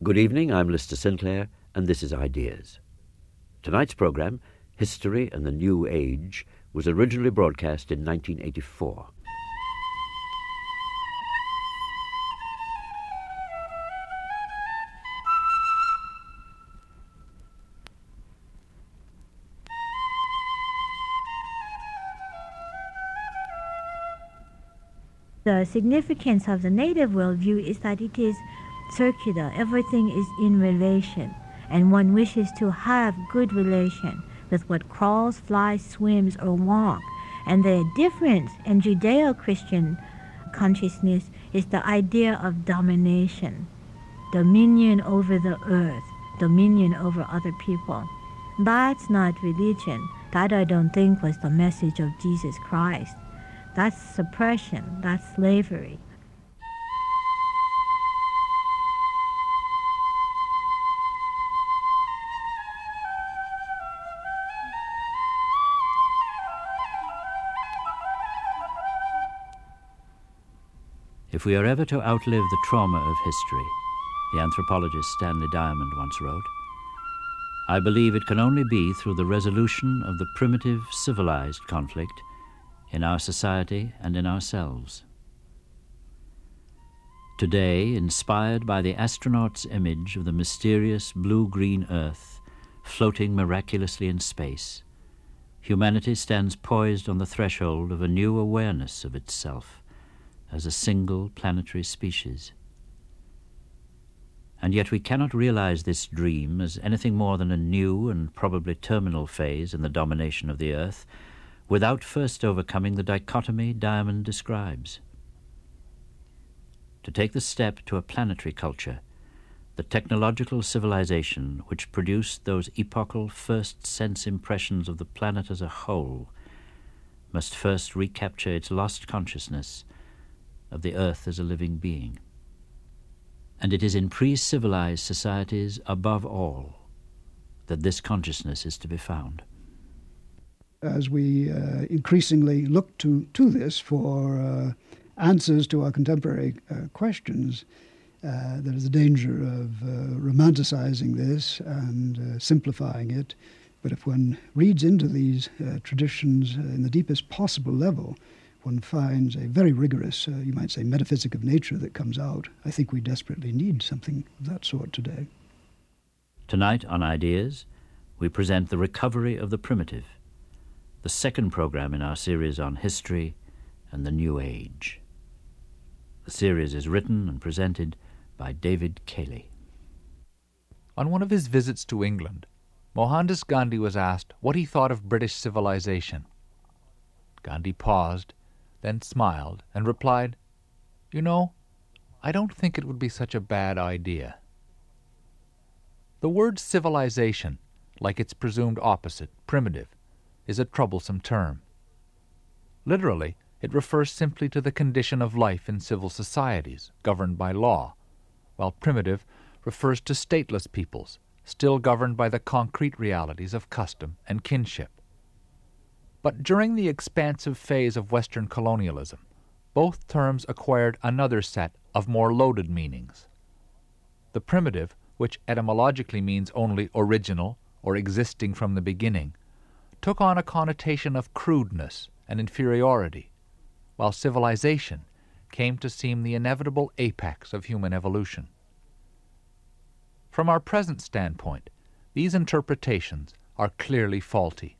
Good evening, I'm Lister Sinclair, and this is Ideas. Tonight's program, History and the New Age, was originally broadcast in 1984. The significance of the native worldview is that it is circular. Everything is in relation, and one wishes to have good relation with what crawls, flies, swims, or walks. And the difference in Judeo-Christian consciousness is the idea of domination, dominion over the earth, dominion over other people. That's not religion. That I don't think was the message of Jesus Christ. That's suppression. That's slavery. If we are ever to outlive the trauma of history, the anthropologist Stanley Diamond once wrote, I believe it can only be through the resolution of the primitive civilized conflict in our society and in ourselves. Today, inspired by the astronaut's image of the mysterious blue-green Earth floating miraculously in space, humanity stands poised on the threshold of a new awareness of itself as a single planetary species. And yet we cannot realize this dream as anything more than a new and probably terminal phase in the domination of the Earth without first overcoming the dichotomy Diamond describes. To take the step to a planetary culture, the technological civilization which produced those epochal first sense impressions of the planet as a whole must first recapture its lost consciousness of the earth as a living being. And it is in pre-civilized societies above all that this consciousness is to be found as we uh, increasingly look to, to this for uh, answers to our contemporary uh, questions, uh, there is a danger of uh, romanticizing this and uh, simplifying it. But if one reads into these traditions in the deepest possible level, one finds a very rigorous, uh, you might say, metaphysic of nature that comes out. I think we desperately need something of that sort today. Tonight on Ideas, we present the recovery of the primitive the second program in our series on history and the New Age. The series is written and presented by David Cayley. On one of his visits to England, Mohandas Gandhi was asked what he thought of British civilization. Gandhi paused, then smiled and replied, You know, I don't think it would be such a bad idea. The word civilization, like its presumed opposite, primitive, is a troublesome term. Literally, it refers simply to the condition of life in civil societies governed by law, while primitive refers to stateless peoples still governed by the concrete realities of custom and kinship. But during the expansive phase of Western colonialism, both terms acquired another set of more loaded meanings. The primitive, which etymologically means only original or existing from the beginning, took on a connotation of crudeness and inferiority, while civilization came to seem the inevitable apex of human evolution. From our present standpoint, these interpretations are clearly faulty.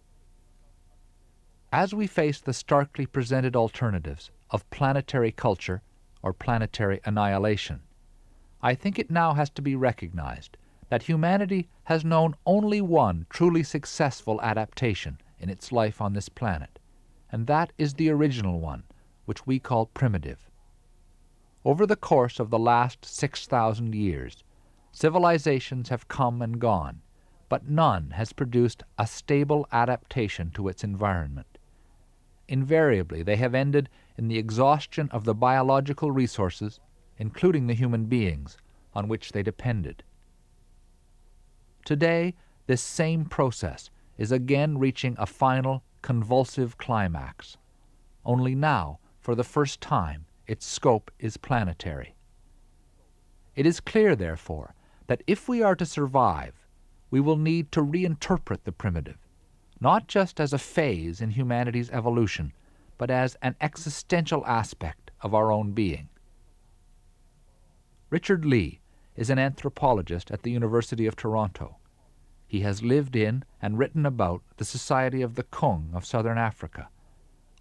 As we face the starkly presented alternatives of planetary culture or planetary annihilation, I think it now has to be recognized that humanity has known only one truly successful adaptation in its life on this planet, and that is the original one, which we call primitive. Over the course of the last 6,000 years, civilizations have come and gone, but none has produced a stable adaptation to its environment. Invariably, they have ended in the exhaustion of the biological resources, including the human beings, on which they depended. Today, this same process is again reaching a final, convulsive climax. Only now, for the first time, its scope is planetary. It is clear, therefore, that if we are to survive, we will need to reinterpret the primitive, not just as a phase in humanity's evolution, but as an existential aspect of our own being. Richard Lee is an anthropologist at the University of Toronto. He has lived in and written about the society of the Kung of southern Africa,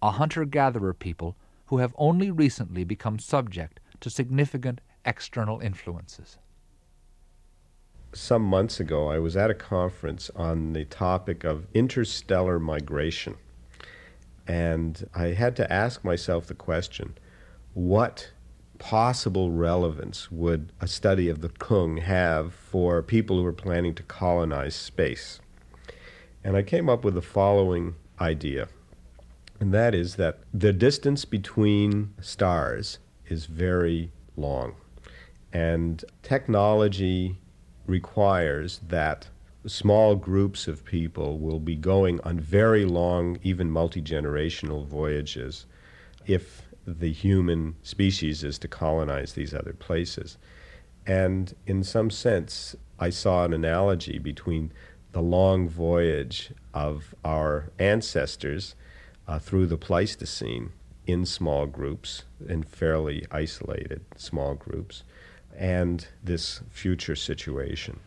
a hunter gatherer people who have only recently become subject to significant external influences. Some months ago, I was at a conference on the topic of interstellar migration. And I had to ask myself the question what possible relevance would a study of the Kung have for people who are planning to colonize space? And I came up with the following idea, and that is that the distance between stars is very long, and technology requires that small groups of people will be going on very long, even multi generational voyages if the human species is to colonize these other places. And in some sense, I saw an analogy between the long voyage of our ancestors uh, through the Pleistocene in small groups, in fairly isolated small groups, and this future situation.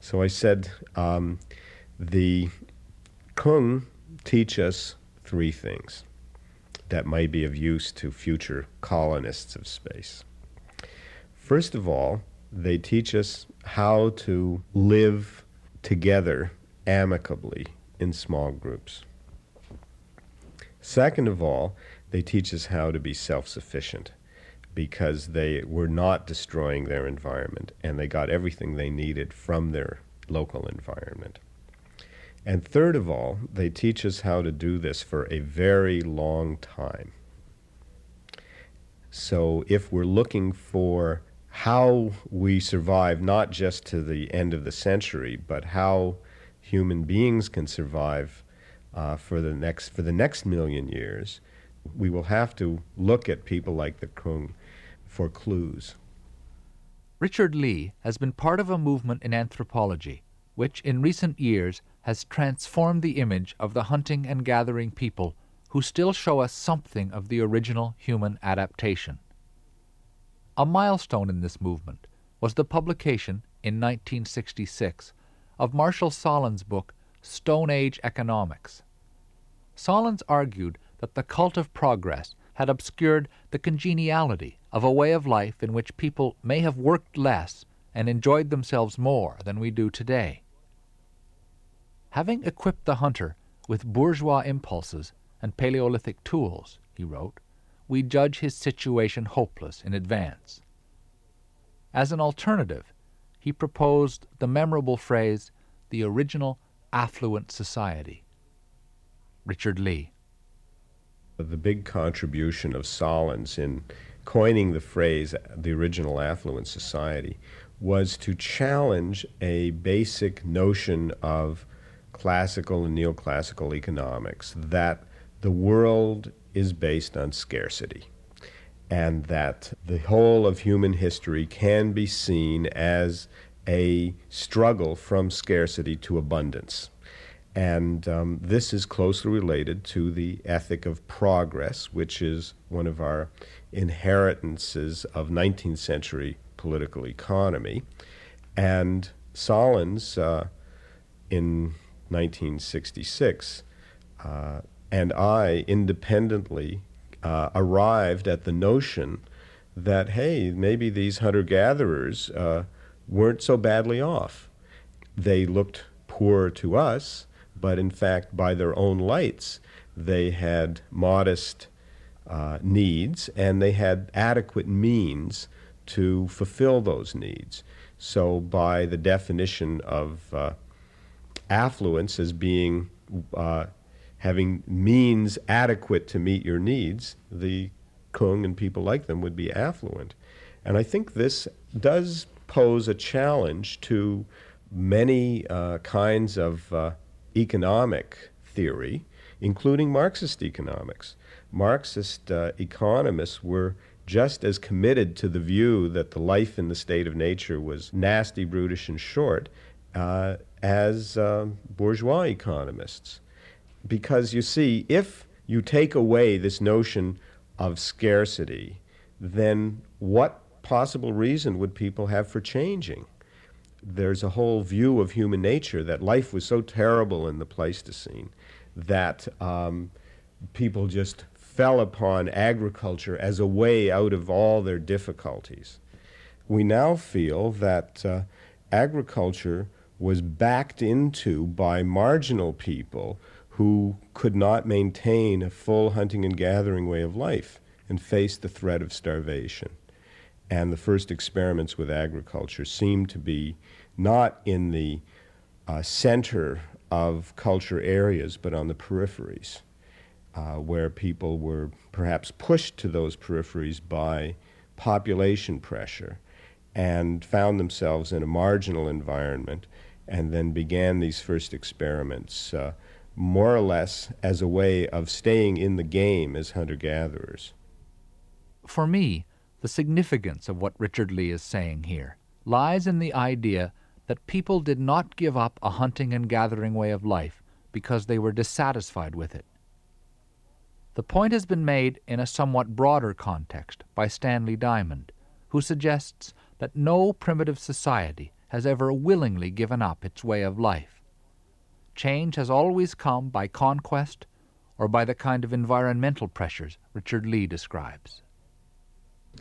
So I said, um, the Kung teach us three things that might be of use to future colonists of space. First of all, they teach us how to live together amicably in small groups. Second of all, they teach us how to be self sufficient because they were not destroying their environment and they got everything they needed from their local environment. And third of all, they teach us how to do this for a very long time. So if we're looking for how we survive not just to the end of the century, but how human beings can survive uh, for the next for the next million years, we will have to look at people like the Kung for clues. Richard Lee has been part of a movement in anthropology which in recent years has transformed the image of the hunting and gathering people who still show us something of the original human adaptation. A milestone in this movement was the publication in 1966 of Marshall Sahlins' book Stone Age Economics. Sahlins argued that the cult of progress had obscured the congeniality of a way of life in which people may have worked less and enjoyed themselves more than we do today. Having equipped the hunter with bourgeois impulses and Paleolithic tools, he wrote, we judge his situation hopeless in advance. As an alternative, he proposed the memorable phrase, the original affluent society. Richard Lee. The big contribution of Sahlins in coining the phrase the original affluent society was to challenge a basic notion of classical and neoclassical economics that the world is based on scarcity and that the whole of human history can be seen as a struggle from scarcity to abundance. And um, this is closely related to the ethic of progress, which is one of our inheritances of 19th century political economy. And Sahlins, uh, in 1966, uh, and I independently uh, arrived at the notion that, hey, maybe these hunter gatherers uh, weren't so badly off. They looked poor to us, but in fact, by their own lights, they had modest uh, needs and they had adequate means to fulfill those needs. So, by the definition of uh, affluence as being uh, having means adequate to meet your needs, the Kung and people like them would be affluent. And I think this does pose a challenge to many uh, kinds of uh, economic theory, including Marxist economics. Marxist uh, economists were just as committed to the view that the life in the state of nature was nasty, brutish, and short uh, as uh, bourgeois economists. Because you see, if you take away this notion of scarcity, then what possible reason would people have for changing? There's a whole view of human nature that life was so terrible in the Pleistocene that um, people just fell upon agriculture as a way out of all their difficulties. We now feel that uh, agriculture was backed into by marginal people who could not maintain a full hunting and gathering way of life and faced the threat of starvation. And the first experiments with agriculture seemed to be not in the uh, center of culture areas, but on the peripheries uh, where people were perhaps pushed to those peripheries by population pressure and found themselves in a marginal environment and then began these first experiments uh, more or less as a way of staying in the game as hunter gatherers. For me, the significance of what Richard Lee is saying here lies in the idea that people did not give up a hunting and gathering way of life because they were dissatisfied with it. The point has been made in a somewhat broader context by Stanley Diamond, who suggests that no primitive society has ever willingly given up its way of life. Change has always come by conquest or by the kind of environmental pressures Richard Lee describes.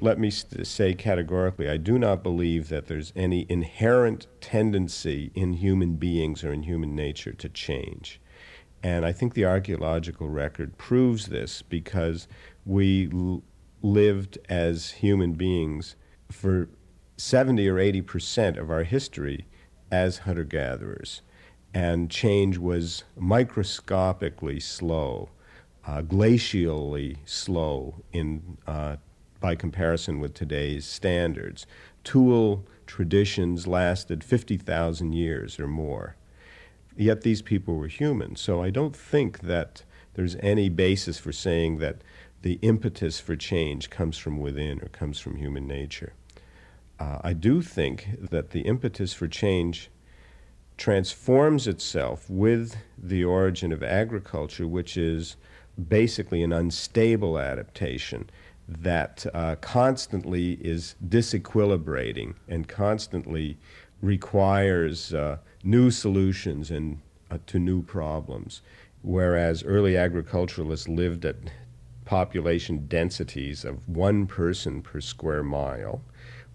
Let me say categorically I do not believe that there's any inherent tendency in human beings or in human nature to change. And I think the archaeological record proves this because we l- lived as human beings for 70 or 80 percent of our history as hunter gatherers. And change was microscopically slow, uh, glacially slow in, uh, by comparison with today's standards. Tool traditions lasted 50,000 years or more. Yet these people were human. So I don't think that there's any basis for saying that the impetus for change comes from within or comes from human nature. Uh, I do think that the impetus for change transforms itself with the origin of agriculture, which is basically an unstable adaptation that uh, constantly is disequilibrating and constantly requires uh, new solutions and uh, to new problems. Whereas early agriculturalists lived at population densities of one person per square mile,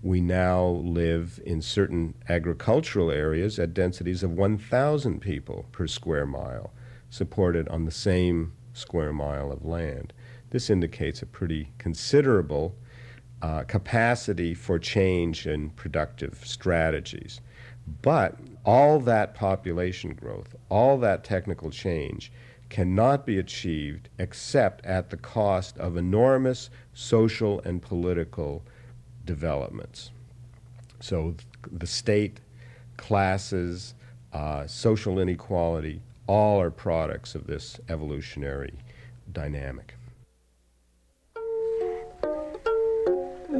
we now live in certain agricultural areas at densities of 1,000 people per square mile, supported on the same square mile of land. This indicates a pretty considerable uh, capacity for change in productive strategies. But all that population growth, all that technical change cannot be achieved except at the cost of enormous social and political developments. So the state, classes, uh, social inequality, all are products of this evolutionary dynamic. The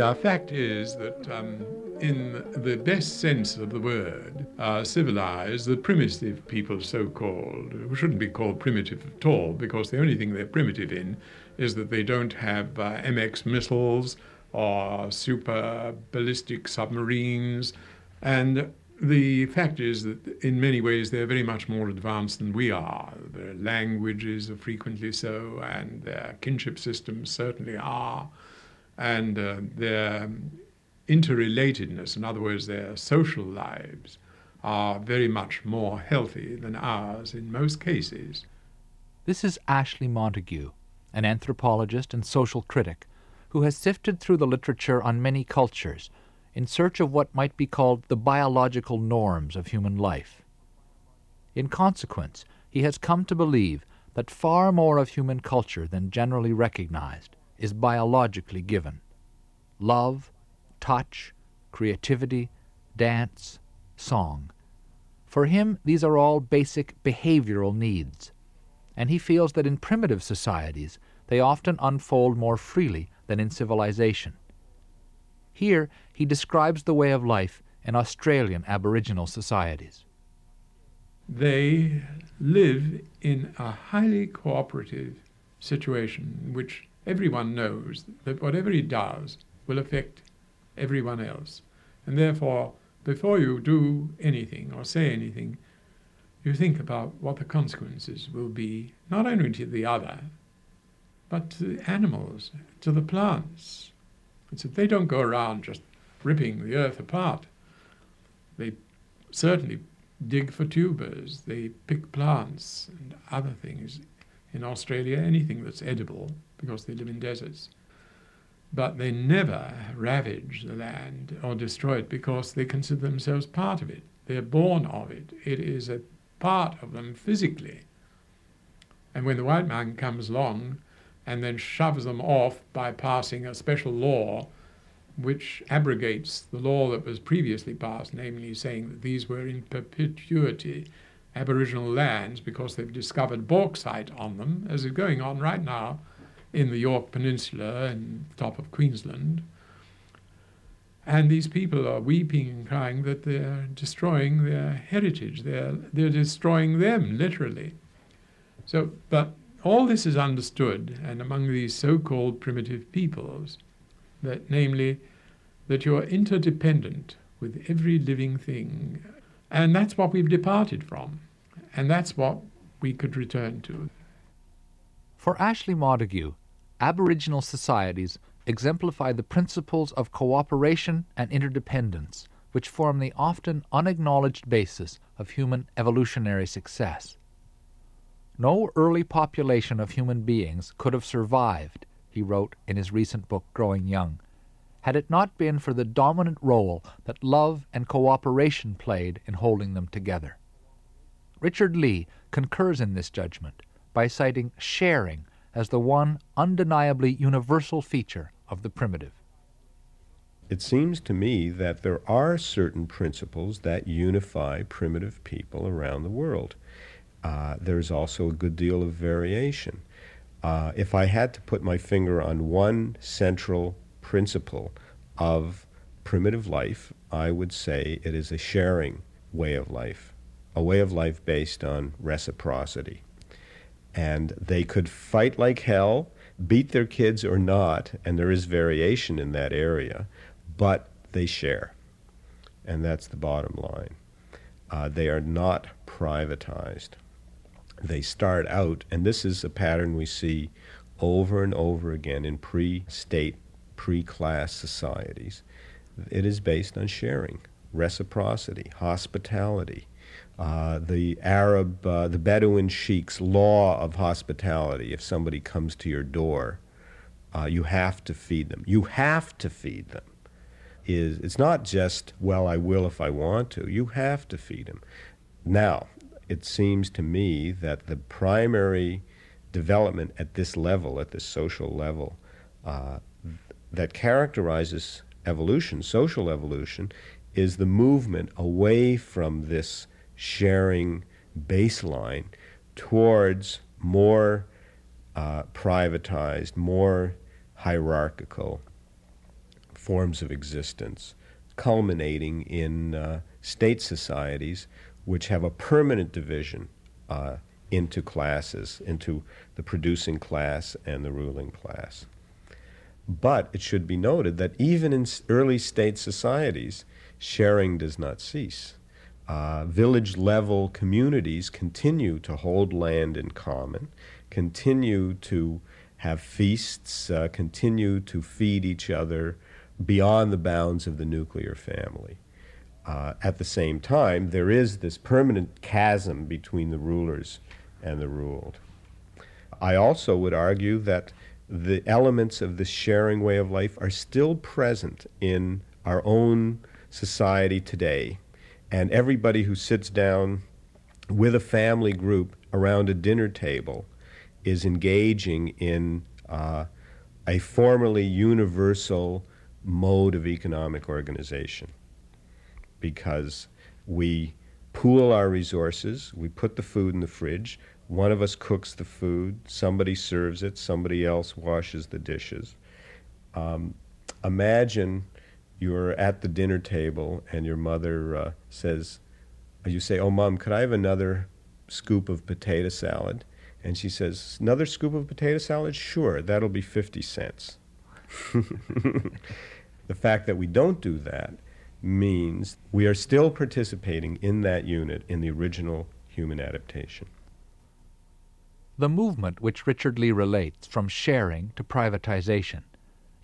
uh, fact is that, um, in the best sense of the word, uh, civilized, the primitive people, so called, shouldn't be called primitive at all because the only thing they're primitive in is that they don't have uh, MX missiles or super ballistic submarines. And the fact is that in many ways they're very much more advanced than we are. Their languages are frequently so, and their kinship systems certainly are and uh, their interrelatedness, in other words, their social lives, are very much more healthy than ours in most cases. This is Ashley Montagu, an anthropologist and social critic who has sifted through the literature on many cultures in search of what might be called the biological norms of human life. In consequence, he has come to believe that far more of human culture than generally recognized is biologically given. Love, touch, creativity, dance, song. For him, these are all basic behavioral needs, and he feels that in primitive societies they often unfold more freely than in civilization. Here he describes the way of life in Australian Aboriginal societies. They live in a highly cooperative situation in which everyone knows that whatever he does will affect everyone else. And therefore, before you do anything or say anything, you think about what the consequences will be, not only to the other, but to the animals, to the plants. And so they don't go around just ripping the earth apart. They certainly dig for tubers, they pick plants and other things. In Australia, anything that's edible, because they live in deserts. But they never ravage the land or destroy it because they consider themselves part of it. They're born of it. It is a part of them physically. And when the white man comes along and then shoves them off by passing a special law which abrogates the law that was previously passed, namely saying that these were in perpetuity Aboriginal lands because they've discovered bauxite on them, as is going on right now in the York Peninsula and top of Queensland. And these people are weeping and crying that they're destroying their heritage. They're, they're destroying them, literally. So, but all this is understood, and among these so called primitive peoples, that namely, that you're interdependent with every living thing. And that's what we've departed from. And that's what we could return to. For Ashley Montagu, Aboriginal societies exemplify the principles of cooperation and interdependence, which form the often unacknowledged basis of human evolutionary success. No early population of human beings could have survived, he wrote in his recent book Growing Young, had it not been for the dominant role that love and cooperation played in holding them together. Richard Lee concurs in this judgment by citing sharing as the one undeniably universal feature of the primitive. It seems to me that there are certain principles that unify primitive people around the world. Uh, there's also a good deal of variation. Uh, if I had to put my finger on one central principle of primitive life, I would say it is a sharing way of life, a way of life based on reciprocity. And they could fight like hell, beat their kids or not, and there is variation in that area, but they share. And that's the bottom line. Uh, they are not privatized they start out, and this is a pattern we see over and over again in pre state, pre class societies. It is based on sharing, reciprocity, hospitality. Uh, the Arab, uh, the Bedouin sheik's law of hospitality. If somebody comes to your door, uh, you have to feed them. You have to feed them. Is it's not just well, I will if I want to. You have to feed them. Now, it seems to me that the primary development at this level, at this social level, uh, that characterizes evolution, social evolution, is the movement away from this sharing baseline towards more uh, privatized, more hierarchical forms of existence, culminating in uh, state societies which have a permanent division uh, into classes, into the producing class and the ruling class. But it should be noted that even in early state societies, sharing does not cease. Uh, village level communities continue to hold land in common, continue to have feasts, uh, continue to feed each other beyond the bounds of the nuclear family. Uh, at the same time, there is this permanent chasm between the rulers and the ruled. I also would argue that the elements of this sharing way of life are still present in our own society today. And everybody who sits down with a family group around a dinner table is engaging in uh, a formerly universal mode of economic organization because we pool our resources, we put the food in the fridge, one of us cooks the food, somebody serves it, somebody else washes the dishes. Um, imagine you're at the dinner table and your mother uh, says, You say, Oh, mom, could I have another scoop of potato salad? And she says, Another scoop of potato salad? Sure, that'll be 50 cents. the fact that we don't do that means we are still participating in that unit in the original human adaptation. The movement which Richard Lee relates from sharing to privatization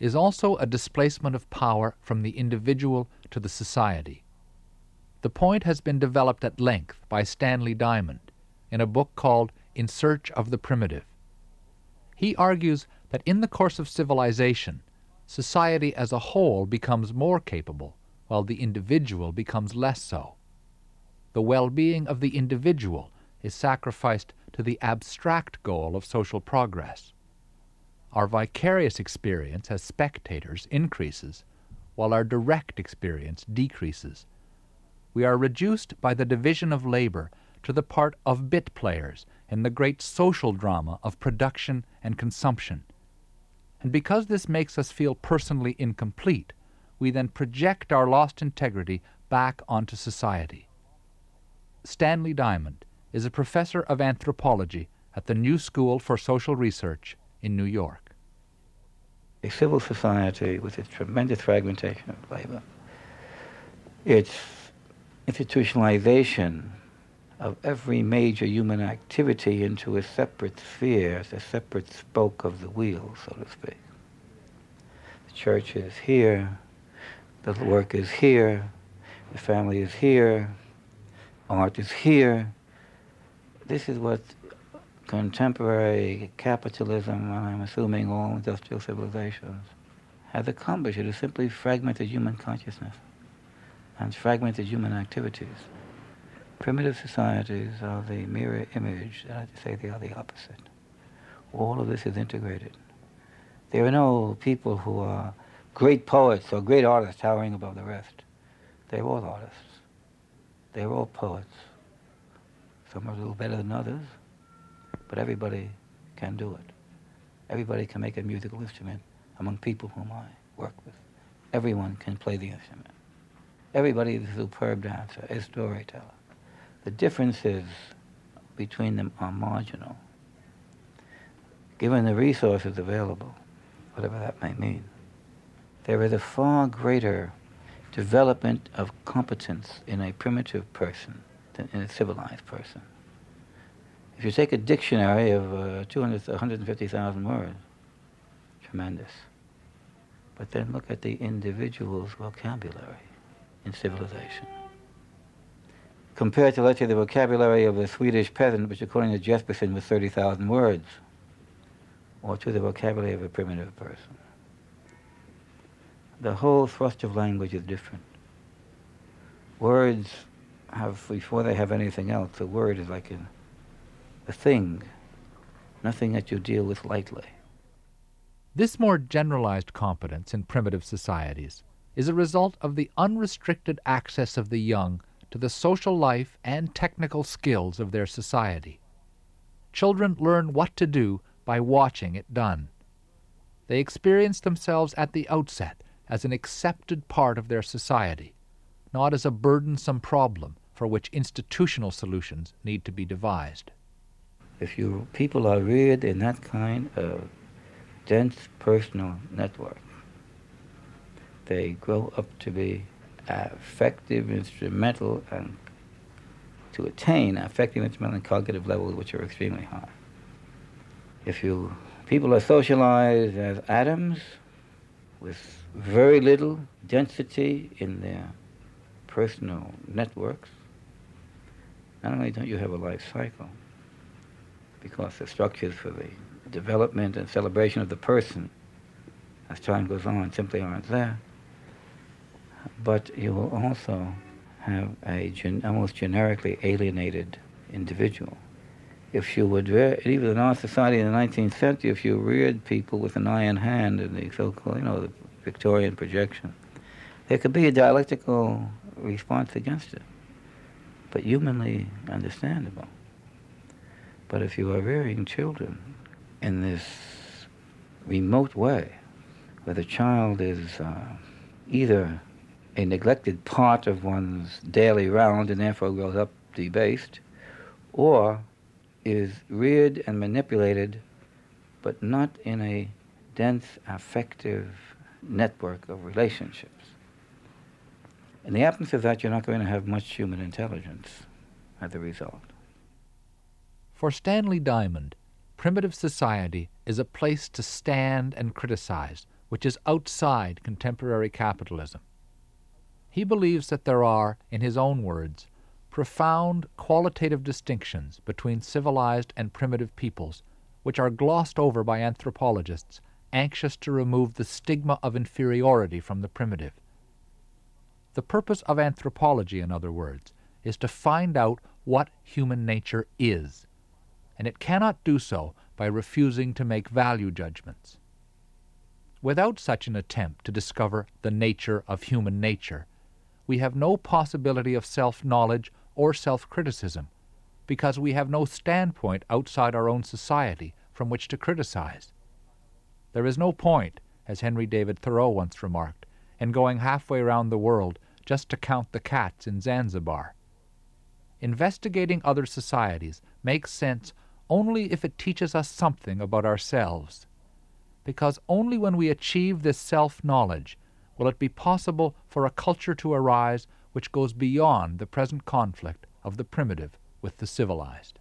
is also a displacement of power from the individual to the society. The point has been developed at length by Stanley Diamond in a book called In Search of the Primitive. He argues that in the course of civilization, society as a whole becomes more capable, while the individual becomes less so. The well being of the individual is sacrificed to the abstract goal of social progress. Our vicarious experience as spectators increases, while our direct experience decreases. We are reduced by the division of labor to the part of bit players in the great social drama of production and consumption. And because this makes us feel personally incomplete, we then project our lost integrity back onto society. Stanley Diamond is a professor of anthropology at the New School for Social Research in New York a civil society with its tremendous fragmentation of labor, its institutionalization of every major human activity into a separate sphere, a separate spoke of the wheel, so to speak. The church is here, the work is here, the family is here, art is here. This is what contemporary capitalism, and I'm assuming all industrial civilizations, has accomplished. It has simply fragmented human consciousness and fragmented human activities. Primitive societies are the mirror image, I like to say they are the opposite. All of this is integrated. There are no people who are great poets or great artists towering above the rest. They're all artists. They're all poets. Some are a little better than others, but everybody can do it. Everybody can make a musical instrument among people whom I work with. Everyone can play the instrument. Everybody is a superb dancer, a storyteller. The differences between them are marginal. Given the resources available, whatever that may mean, there is a far greater development of competence in a primitive person than in a civilized person. If you take a dictionary of uh, 200, 150,000 words, tremendous. But then look at the individual's vocabulary in civilization. Compared to, let's say, the vocabulary of a Swedish peasant, which according to Jespersen was 30,000 words, or to the vocabulary of a primitive person. The whole thrust of language is different. Words have, before they have anything else, a word is like an a thing, nothing that you deal with lightly. This more generalized competence in primitive societies is a result of the unrestricted access of the young to the social life and technical skills of their society. Children learn what to do by watching it done. They experience themselves at the outset as an accepted part of their society, not as a burdensome problem for which institutional solutions need to be devised if you people are reared in that kind of dense personal network, they grow up to be effective, instrumental, and to attain effective, instrumental, and cognitive levels which are extremely high. If you people are socialized as atoms with very little density in their personal networks, not only don't you have a life cycle, because the structures for the development and celebration of the person as time goes on simply aren't there. But you will also have a gen- almost generically alienated individual. If you would, even in our society in the 19th century, if you reared people with an iron hand in the so-called, you know, the Victorian projection, there could be a dialectical response against it, but humanly understandable. But if you are rearing children in this remote way, where the child is uh, either a neglected part of one's daily round and therefore grows up debased, or is reared and manipulated, but not in a dense affective network of relationships. In the absence of that, you're not going to have much human intelligence as a result. For Stanley Diamond, primitive society is a place to stand and criticize, which is outside contemporary capitalism. He believes that there are, in his own words, profound qualitative distinctions between civilized and primitive peoples, which are glossed over by anthropologists anxious to remove the stigma of inferiority from the primitive. The purpose of anthropology, in other words, is to find out what human nature is, and it cannot do so by refusing to make value judgments. Without such an attempt to discover the nature of human nature, we have no possibility of self knowledge or self criticism, because we have no standpoint outside our own society from which to criticize. There is no point, as Henry David Thoreau once remarked, in going halfway round the world just to count the cats in Zanzibar. Investigating other societies makes sense only if it teaches us something about ourselves, because only when we achieve this self knowledge will it be possible for a culture to arise which goes beyond the present conflict of the primitive with the civilized.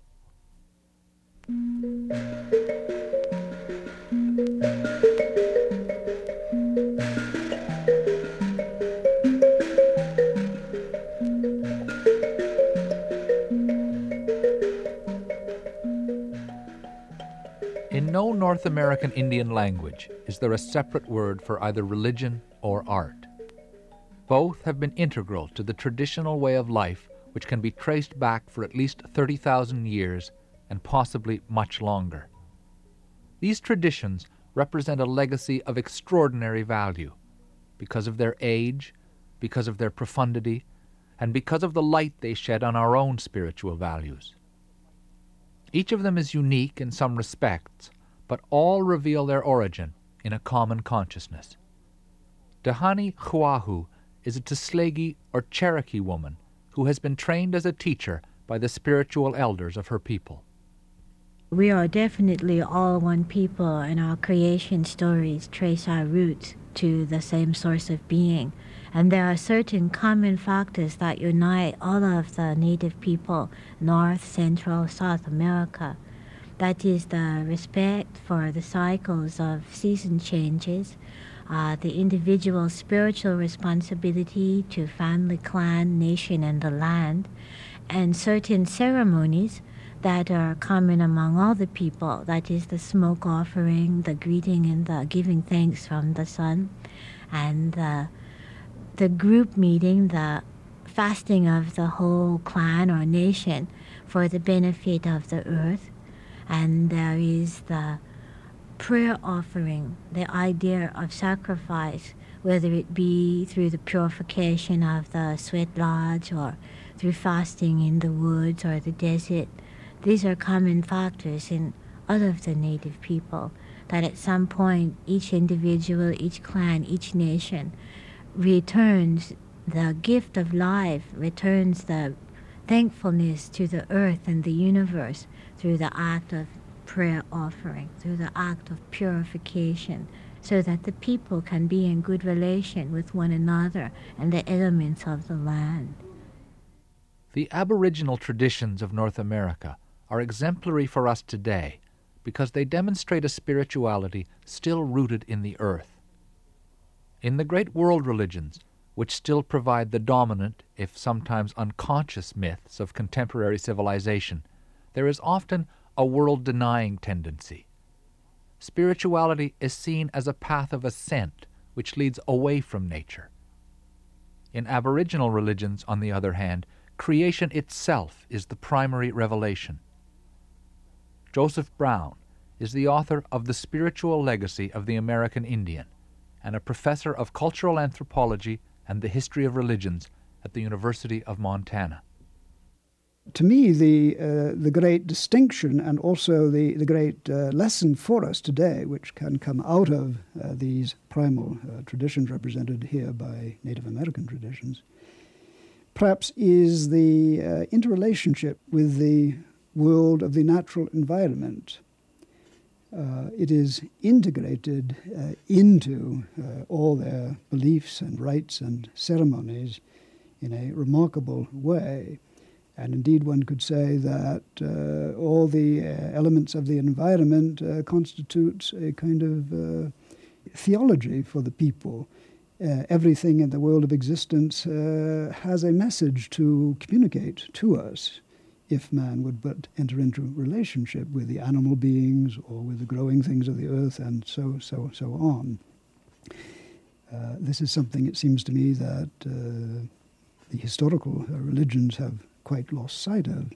No North American Indian language is there a separate word for either religion or art. Both have been integral to the traditional way of life which can be traced back for at least 30,000 years and possibly much longer. These traditions represent a legacy of extraordinary value because of their age, because of their profundity, and because of the light they shed on our own spiritual values. Each of them is unique in some respects, but all reveal their origin in a common consciousness. Dhyani Ywahoo is a Tsalagi or Cherokee woman who has been trained as a teacher by the spiritual elders of her people. We are definitely all one people, and our creation stories trace our roots to the same source of being. And there are certain common factors that unite all of the native people, North, Central, South America. That is the respect for the cycles of season changes, uh, the individual spiritual responsibility to family, clan, nation, and the land, and certain ceremonies that are common among all the people. That is the smoke offering, the greeting, and the giving thanks from the sun, and the, the group meeting, the fasting of the whole clan or nation for the benefit of the earth. And there is the prayer offering, the idea of sacrifice, whether it be through the purification of the sweat lodge or through fasting in the woods or the desert. These are common factors in all of the native people that at some point each individual, each clan, each nation returns the gift of life, returns the thankfulness to the earth and the universe through the act of prayer offering, through the act of purification, so that the people can be in good relation with one another and the elements of the land. The Aboriginal traditions of North America are exemplary for us today because they demonstrate a spirituality still rooted in the earth. In the great world religions, which still provide the dominant, if sometimes unconscious, myths of contemporary civilization, there is often a world denying tendency. Spirituality is seen as a path of ascent which leads away from nature. In Aboriginal religions, on the other hand, creation itself is the primary revelation. Joseph Brown is the author of The Spiritual Legacy of the American Indian and a professor of cultural anthropology and the history of religions at the University of Montana. To me, the, uh, the great distinction and also the, the great uh, lesson for us today, which can come out of uh, these primal uh, traditions represented here by Native American traditions, perhaps is the uh, interrelationship with the world of the natural environment. Uh, it is integrated into all their beliefs and rites and ceremonies in a remarkable way. And indeed, one could say that uh, all the uh, elements of the environment uh, a kind of theology for the people uh, everything in the world of existence uh, has a message to communicate to us if man would but enter into relationship with the animal beings or with the growing things of the earth and so so so on. Uh, this is something it seems to me that uh, the historical uh, religions have quite lost sight of.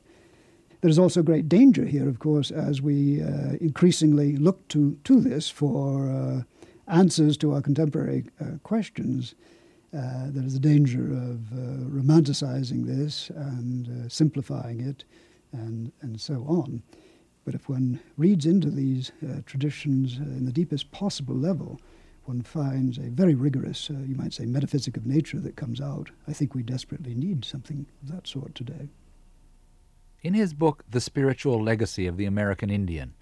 There is also great danger here, of course, as we uh, increasingly look to, to this for answers to our contemporary uh, questions, uh, there is a danger of uh, romanticizing this and uh, simplifying it and, and so on. But if one reads into these uh, traditions in the deepest possible level, one finds a very rigorous, uh, you might say, metaphysic of nature that comes out. I think we desperately need something of that sort today. In his book, The Spiritual Legacy of the American Indian,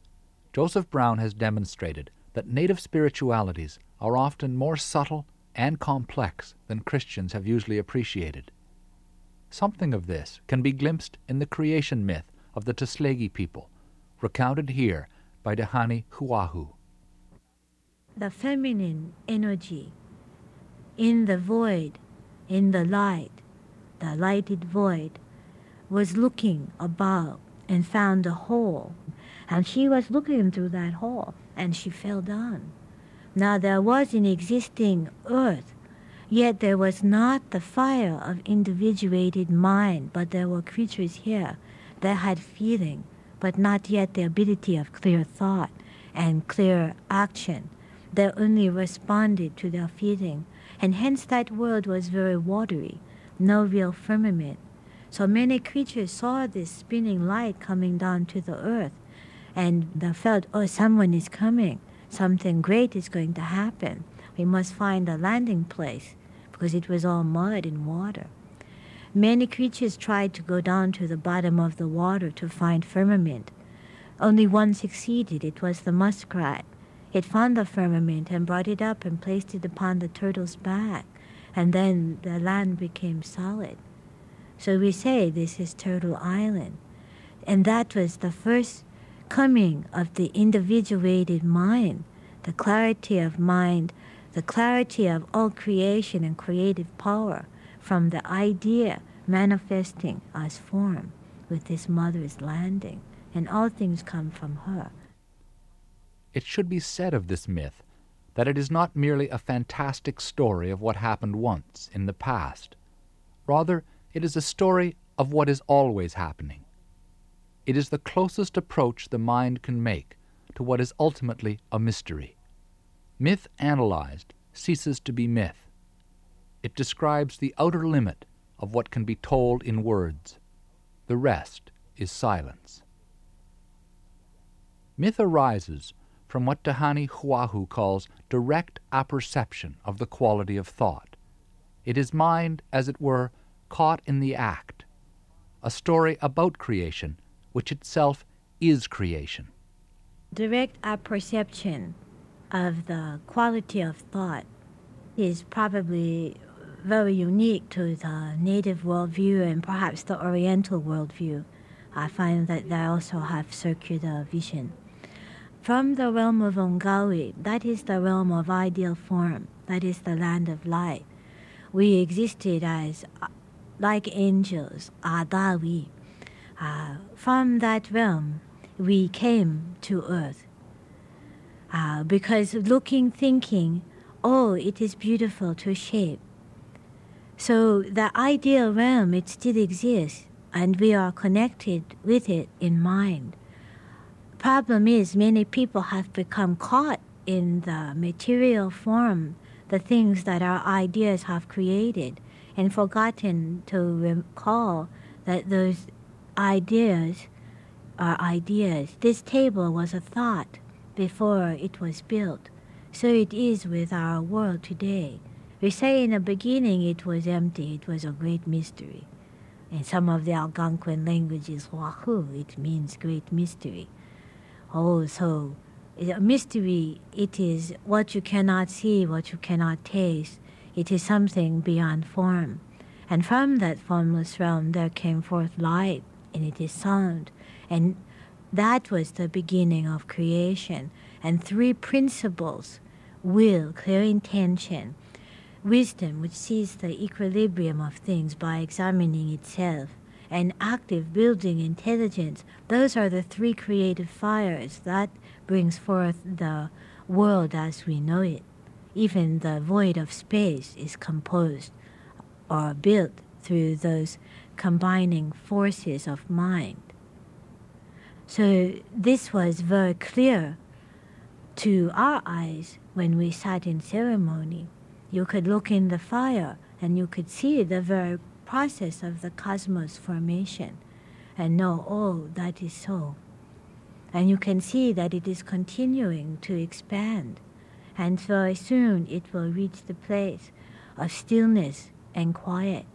Joseph Brown has demonstrated that native spiritualities are often more subtle and complex than Christians have usually appreciated. Something of this can be glimpsed in the creation myth of the Tsalagi people, recounted here by Dhyani Ywahoo. The feminine energy in the void, in the light, the lighted void, was looking above and found a hole, and she was looking through that hole and she fell down. Now there was an existing earth, yet there was not the fire of individuated mind, but there were creatures here that had feeling, but not yet the ability of clear thought and clear action. They only responded to their feeling, and hence that world was very watery, no real firmament. So many creatures saw this spinning light coming down to the earth, and they felt, oh, someone is coming. Something great is going to happen. We must find a landing place because it was all mud and water. Many creatures tried to go down to the bottom of the water to find firmament. Only one succeeded. It was the muskrat. It found the firmament and brought it up and placed it upon the turtle's back, and then the land became solid. So we say this is Turtle Island. And that was the first coming of the individuated mind, the clarity of mind, the clarity of all creation and creative power from the idea manifesting as form with this mother's landing, and all things come from her. It should be said of this myth that it is not merely a fantastic story of what happened once in the past. Rather, it is a story of what is always happening it is the closest approach the mind can make to what is ultimately a mystery. Myth analyzed ceases to be myth. It describes the outer limit of what can be told in words. The rest is silence. Myth arises from what Dhyani Ywahoo calls direct apperception of the quality of thought. It is mind, as it were, caught in the act, a story about creation which itself is creation. Direct apperception of the quality of thought is probably very unique to the native worldview and perhaps the Oriental worldview. I find that they also have circular vision. From the realm of Ongawi, that is the realm of ideal form, that is the land of light, we existed as like angels, Adawi, uh, from that realm, we came to earth. Uh, because looking, thinking, oh, it is beautiful to shape. So the ideal realm, it still exists, and we are connected with it in mind. Problem is, many people have become caught in the material form, the things that our ideas have created, and forgotten to recall that those ideas are ideas. This table was a thought before it was built. So it is with our world today. We say in the beginning it was empty, it was a great mystery. In some of the Algonquin languages, Wahoo, it means great mystery. Oh, so a mystery, it is what you cannot see, what you cannot taste. It is something beyond form. And from that formless realm there came forth light, and it is sound. And that was the beginning of creation. And three principles will, clear intention, wisdom, which sees the equilibrium of things by examining itself, and active building intelligence. Those are the three creative fires that brings forth the world as we know it. Even the void of space is composed or built through those combining forces of mind. So this was very clear to our eyes when we sat in ceremony. You could look in the fire and you could see the very process of the cosmos formation and know, oh, that is so. And you can see that it is continuing to expand. And very soon it will reach the place of stillness and quiet.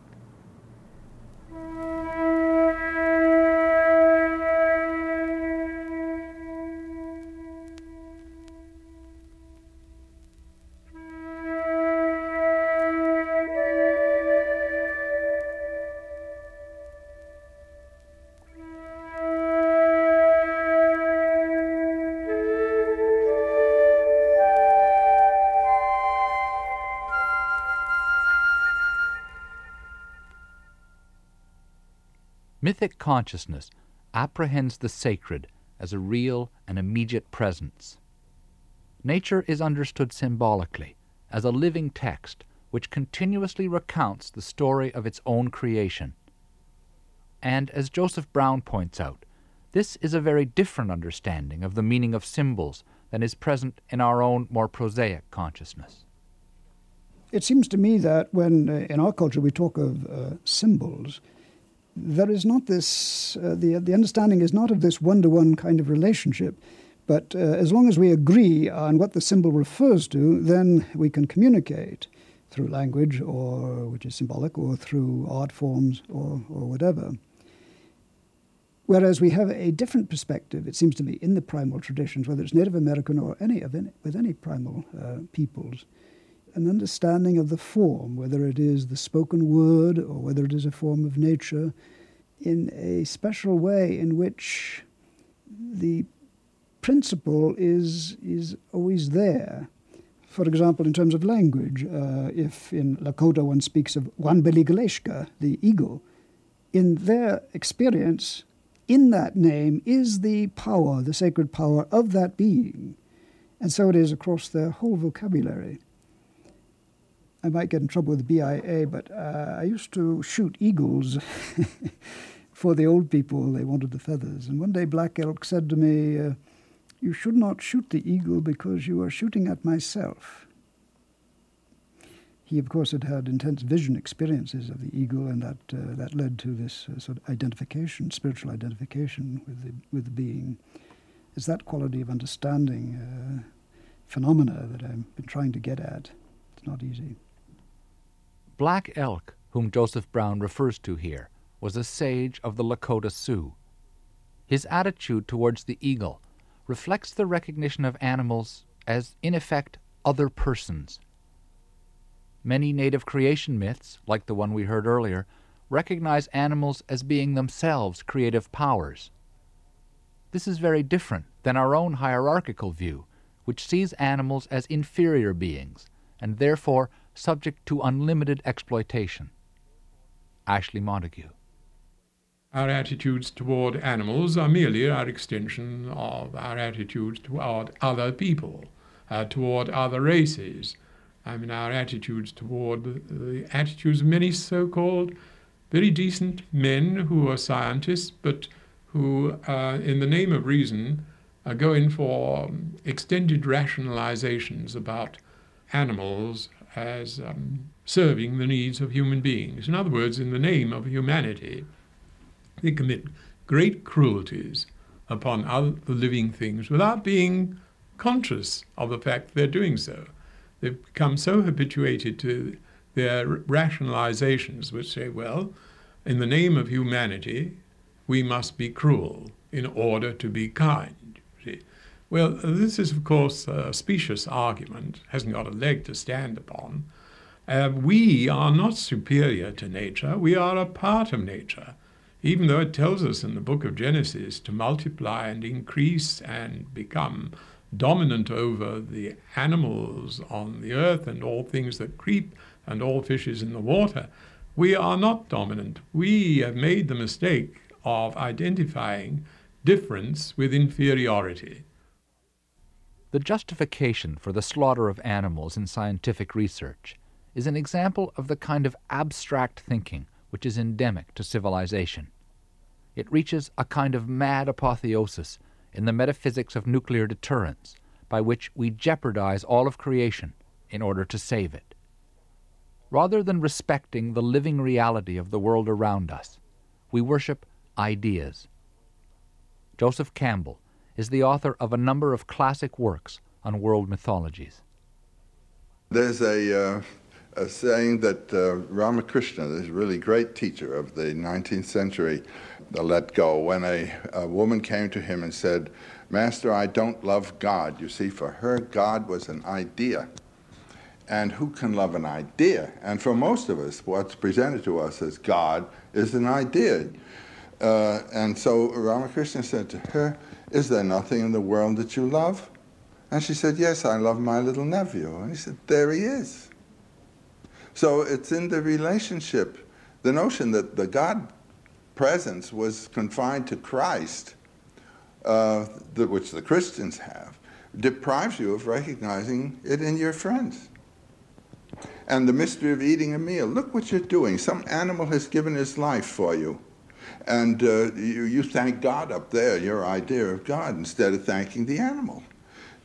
Mythic consciousness apprehends the sacred as a real and immediate presence. Nature is understood symbolically as a living text which continuously recounts the story of its own creation. And as Joseph Brown points out, this is a very different understanding of the meaning of symbols than is present in our own more prosaic consciousness. It seems to me that when uh, in our culture we talk of uh, symbols, there is not this, uh, the, the understanding is not of this one to one kind of relationship. But uh, as long as we agree on what the symbol refers to, then we can communicate through language, or which is symbolic, or through art forms, or, or whatever. Whereas we have a different perspective, it seems to me, in the primal traditions, whether it's Native American or any of any, with any primal uh, peoples, an understanding of the form, whether it is the spoken word or whether it is a form of nature, in a special way in which the principle is, is always there. For example, in terms of language, uh, if in Lakota one speaks of Wanbeligaleshka, the eagle, in their experience, in that name is the power, the sacred power of that being. And so it is across their whole vocabulary. I might get in trouble with BIA, but uh, I used to shoot eagles for the old people. They wanted the feathers. And one day Black Elk said to me, uh, You should not shoot the eagle because you are shooting at myself. He, of course, had had intense vision experiences of the eagle, and that, uh, that led to this uh, sort of identification, spiritual identification with the, with the being. It's that quality of understanding uh, phenomena that I've been trying to get at. It's not easy. Black Elk, whom Joseph Brown refers to here, was a sage of the Lakota Sioux. His attitude towards the eagle reflects the recognition of animals as, in effect, other persons. Many native creation myths, like the one we heard earlier, recognize animals as being themselves creative powers. This is very different than our own hierarchical view, which sees animals as inferior beings, and therefore subject to unlimited exploitation. Ashley Montagu. Our attitudes toward animals are merely our extension of our attitudes toward other people, uh, toward other races. I mean, our attitudes toward the, the attitudes of many so called very decent men who are scientists, but who, uh, in the name of reason, are going for extended rationalizations about animals as um, serving the needs of human beings. In other words, in the name of humanity, they commit great cruelties upon other living things without being conscious of the fact they're doing so. They've become so habituated to their rationalizations, which say, well, in the name of humanity, we must be cruel in order to be kind. Well, this is, of course, a specious argument, hasn't got a leg to stand upon. Uh, we are not superior to nature, we are a part of nature. Even though it tells us in the book of Genesis to multiply and increase and become dominant over the animals on the earth and all things that creep and all fishes in the water, we are not dominant. We have made the mistake of identifying difference with inferiority. The justification for the slaughter of animals in scientific research is an example of the kind of abstract thinking which is endemic to civilization. It reaches a kind of mad apotheosis in the metaphysics of nuclear deterrence, by which we jeopardize all of creation in order to save it. Rather than respecting the living reality of the world around us, we worship ideas. Joseph Campbell is the author of a number of classic works on world mythologies. There's a, uh, a saying that uh, Ramakrishna, this really great teacher of the 19th century, let go when a, a woman came to him and said, Master, I don't love God. You see, for her, God was an idea. And who can love an idea? And for most of us, what's presented to us as God is an idea. Uh, and so Ramakrishna said to her, is there nothing in the world that you love? And she said, Yes, I love my little nephew. And he said, There he is. So it's in the relationship, the notion that the God presence was confined to Christ, uh, the, which the Christians have, deprives you of recognizing it in your friends. And the mystery of eating a meal. Look what you're doing. Some animal has given his life for you. And uh, you, you thank God up there, your idea of God, instead of thanking the animal.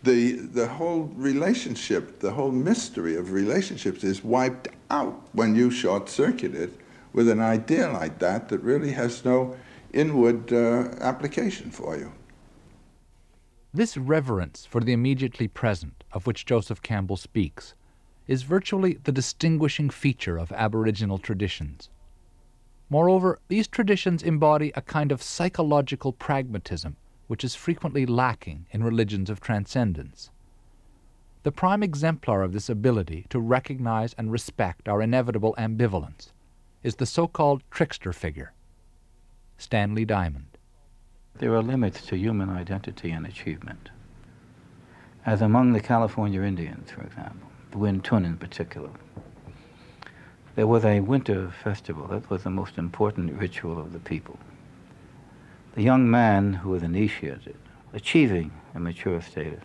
The, the whole relationship, the whole mystery of relationships is wiped out when you short circuit it with an idea like that that really has no inward uh, application for you. This reverence for the immediately present, of which Joseph Campbell speaks, is virtually the distinguishing feature of Aboriginal traditions. Moreover, these traditions embody a kind of psychological pragmatism which is frequently lacking in religions of transcendence. The prime exemplar of this ability to recognize and respect our inevitable ambivalence is the so called trickster figure, Stanley Diamond. There are limits to human identity and achievement. As among the California Indians, for example, the Wintun in particular, there was a winter festival. That was the most important ritual of the people. The young man who was initiated, achieving a mature status.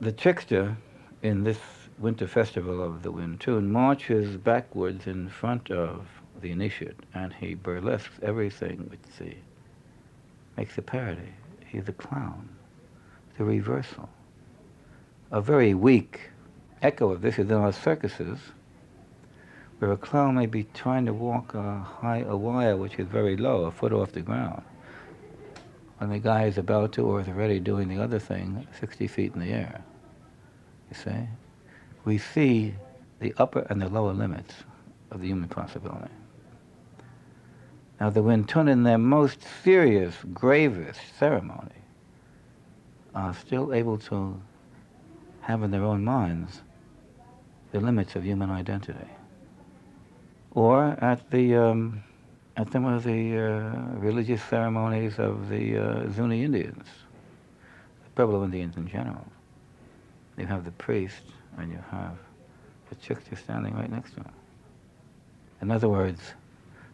The trickster in this winter festival of the Wintun marches backwards in front of the initiate and he burlesques everything which the makes a parody. He's a clown. The reversal. A very weak echo of this is in our circuses where a clown may be trying to walk a, high, a wire which is very low, a foot off the ground, when the guy is about to or is already doing the other thing 60 feet in the air. You see? We see the upper and the lower limits of the human possibility. Now, the Wintun, in their most serious, gravest ceremony, are still able to have in their own minds the limits of human identity or at the um, at some of the uh, religious ceremonies of the uh, Zuni Indians, the Pueblo Indians in general. You have the priest and you have the trickster standing right next to him. In other words,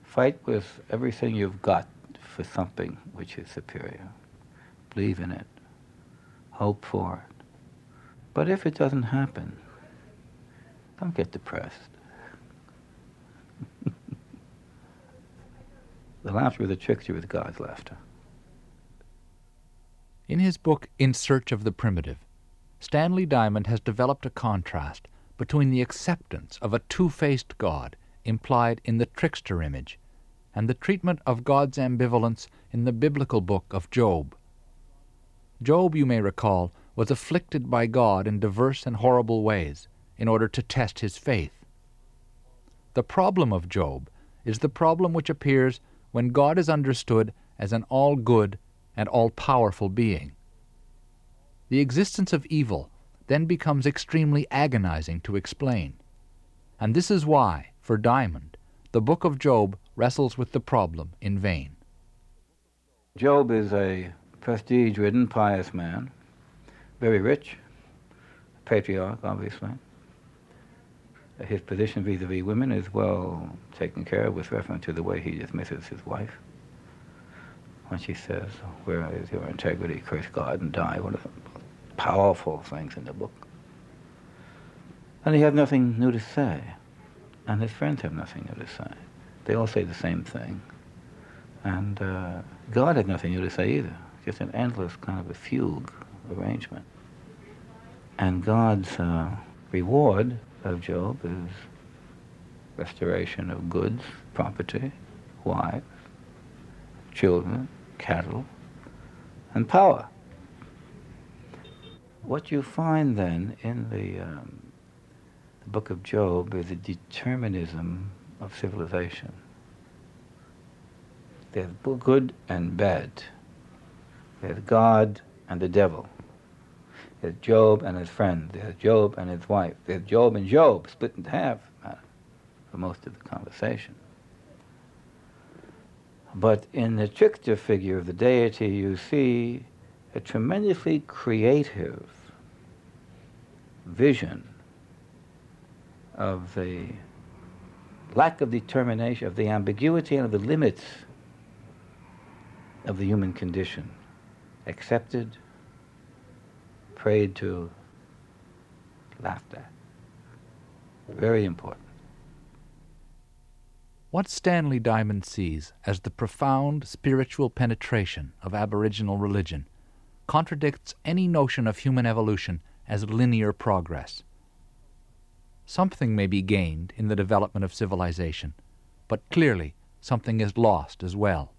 fight with everything you've got for something which is superior. Believe in it. Hope for it. But if it doesn't happen, Don't get depressed. The laughter of the trickster is God's laughter. In his book In Search of the Primitive, Stanley Diamond has developed a contrast between the acceptance of a two-faced God implied in the trickster image and the treatment of God's ambivalence in the biblical book of Job. Job, you may recall, was afflicted by God in diverse and horrible ways in order to test his faith. The problem of Job is the problem which appears when God is understood as an all good and all powerful being. The existence of evil then becomes extremely agonizing to explain. And this is why, for Diamond, the book of Job wrestles with the problem in vain. Job is a prestige ridden, pious man, very rich, patriarch, obviously. His position vis a vis women is well taken care of with reference to the way he dismisses his wife when she says, Where is your integrity? Curse God and die. One of the powerful things in the book. And he has nothing new to say. And his friends have nothing new to say. They all say the same thing. And uh, God had nothing new to say either. Just an endless kind of a fugue arrangement. And God's uh, reward of Job is restoration of goods, property, wives, children, cattle, and power. What you find then in the, um, the book of Job is a determinism of civilization. There's good and bad. There's God and the devil. There's Job and his friend. There's Job and his wife. There's Job and Job, split in half uh, for most of the conversation. But in the trickster figure of the deity, you see a tremendously creative vision of the lack of determination, of the ambiguity and of the limits of the human condition. Accepted, prayed to, laughed at. Very important. What Stanley Diamond sees as the profound spiritual penetration of Aboriginal religion contradicts any notion of human evolution as linear progress. Something may be gained in the development of civilization, but clearly something is lost as well.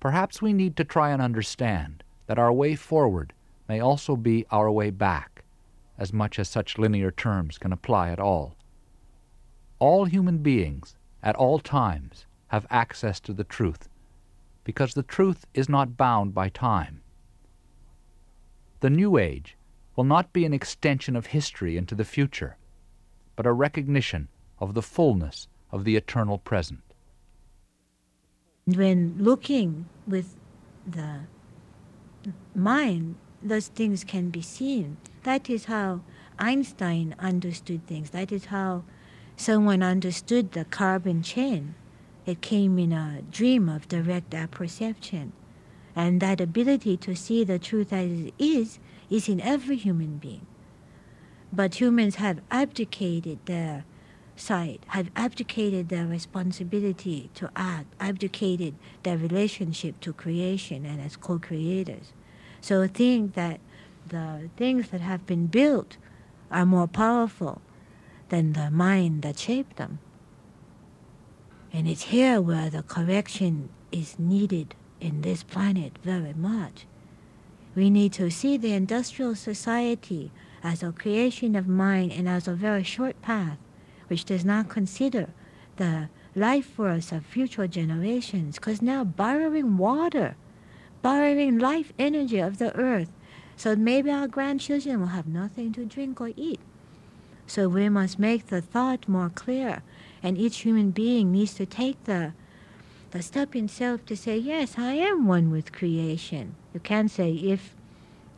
Perhaps we need to try and understand that our way forward may also be our way back, as much as such linear terms can apply at all. All human beings, at all times, have access to the truth, because the truth is not bound by time. The New Age will not be an extension of history into the future, but a recognition of the fullness of the eternal present. When looking with the mind, those things can be seen. That is how Einstein understood things. That is how someone understood the carbon chain. It came in a dream of direct apperception. And that ability to see the truth as it is is in every human being. But humans have abdicated their side, have abdicated their responsibility to act, abdicated their relationship to creation and as co creators. So think that the things that have been built are more powerful than the mind that shaped them. And it's here where the correction is needed in this planet very much. We need to see the industrial society as a creation of mind and as a very short path, which does not consider the life force of future generations, because now borrowing water, borrowing life energy of the earth, so maybe our grandchildren will have nothing to drink or eat. So we must make the thought more clear, and each human being needs to take the the step in self to say, yes, I am one with creation. You can't say if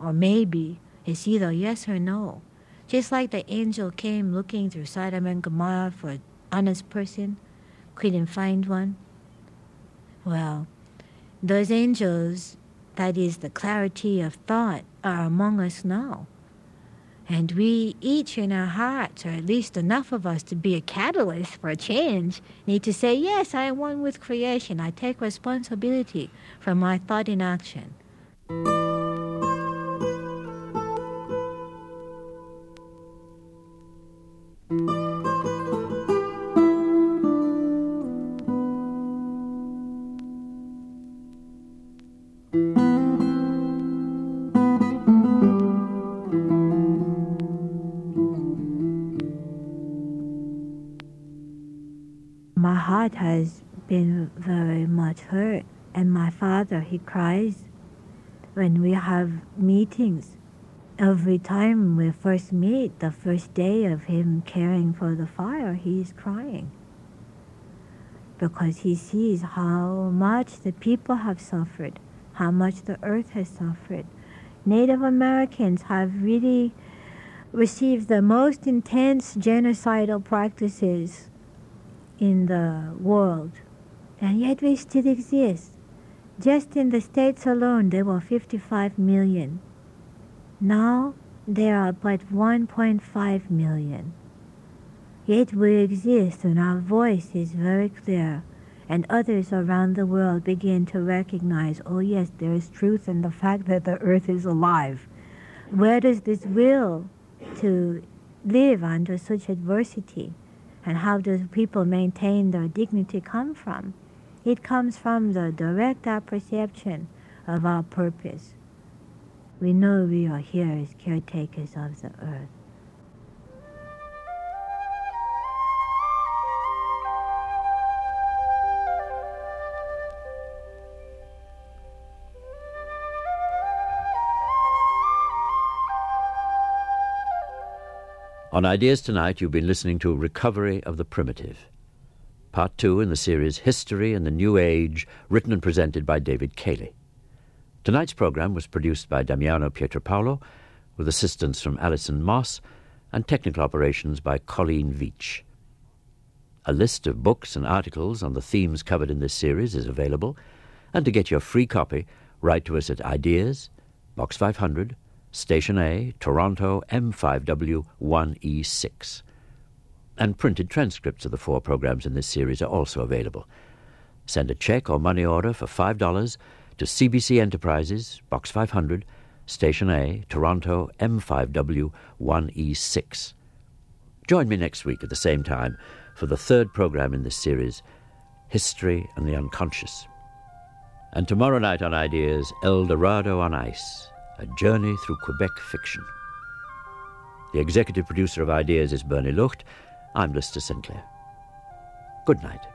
or maybe. It's either yes or no. Just like the angel came looking through Sodom and Gomorrah for an honest person, couldn't find one. Well, those angels, that is the clarity of thought, are among us now. And we each in our hearts, or at least enough of us to be a catalyst for a change, need to say, Yes, I am one with creation. I take responsibility for my thought in action. Heart has been very much hurt, and my father, he cries when we have meetings. Every time we first meet, the first day of him caring for the fire, he's crying because he sees how much the people have suffered, how much the earth has suffered. Native Americans have really received the most intense genocidal practices in the world, and yet we still exist. Just in the States alone, there were 55 million. Now there are but 1.5 million. Yet we exist, and our voice is very clear, and others around the world begin to recognize oh, yes, there is truth in the fact that the earth is alive. Where does this will to live under such adversity? And how do people maintain their dignity come from? It comes from the direct perception of our purpose. We know we are here as caretakers of the earth. On Ideas Tonight, you've been listening to Recovery of the Primitive, part two in the series History and the New Age, written and presented by David Cayley. Tonight's program was produced by Damiano Pietropaolo, with assistance from Alison Moss and technical operations by Colleen Veach. A list of books and articles on the themes covered in this series is available, and to get your free copy, write to us at Ideas, Box 500, Station A, Toronto M5W 1E6. And printed transcripts of the four programs in this series are also available. Send a check or money order for $5 to CBC Enterprises, Box 500, Station A, Toronto M5W 1E6. Join me next week at the same time for the third program in this series, History and the Unconscious. And tomorrow night on Ideas, El Dorado on Ice a journey through Quebec fiction. The executive producer of Ideas is Bernie Lucht. I'm Lister Sinclair. Good night.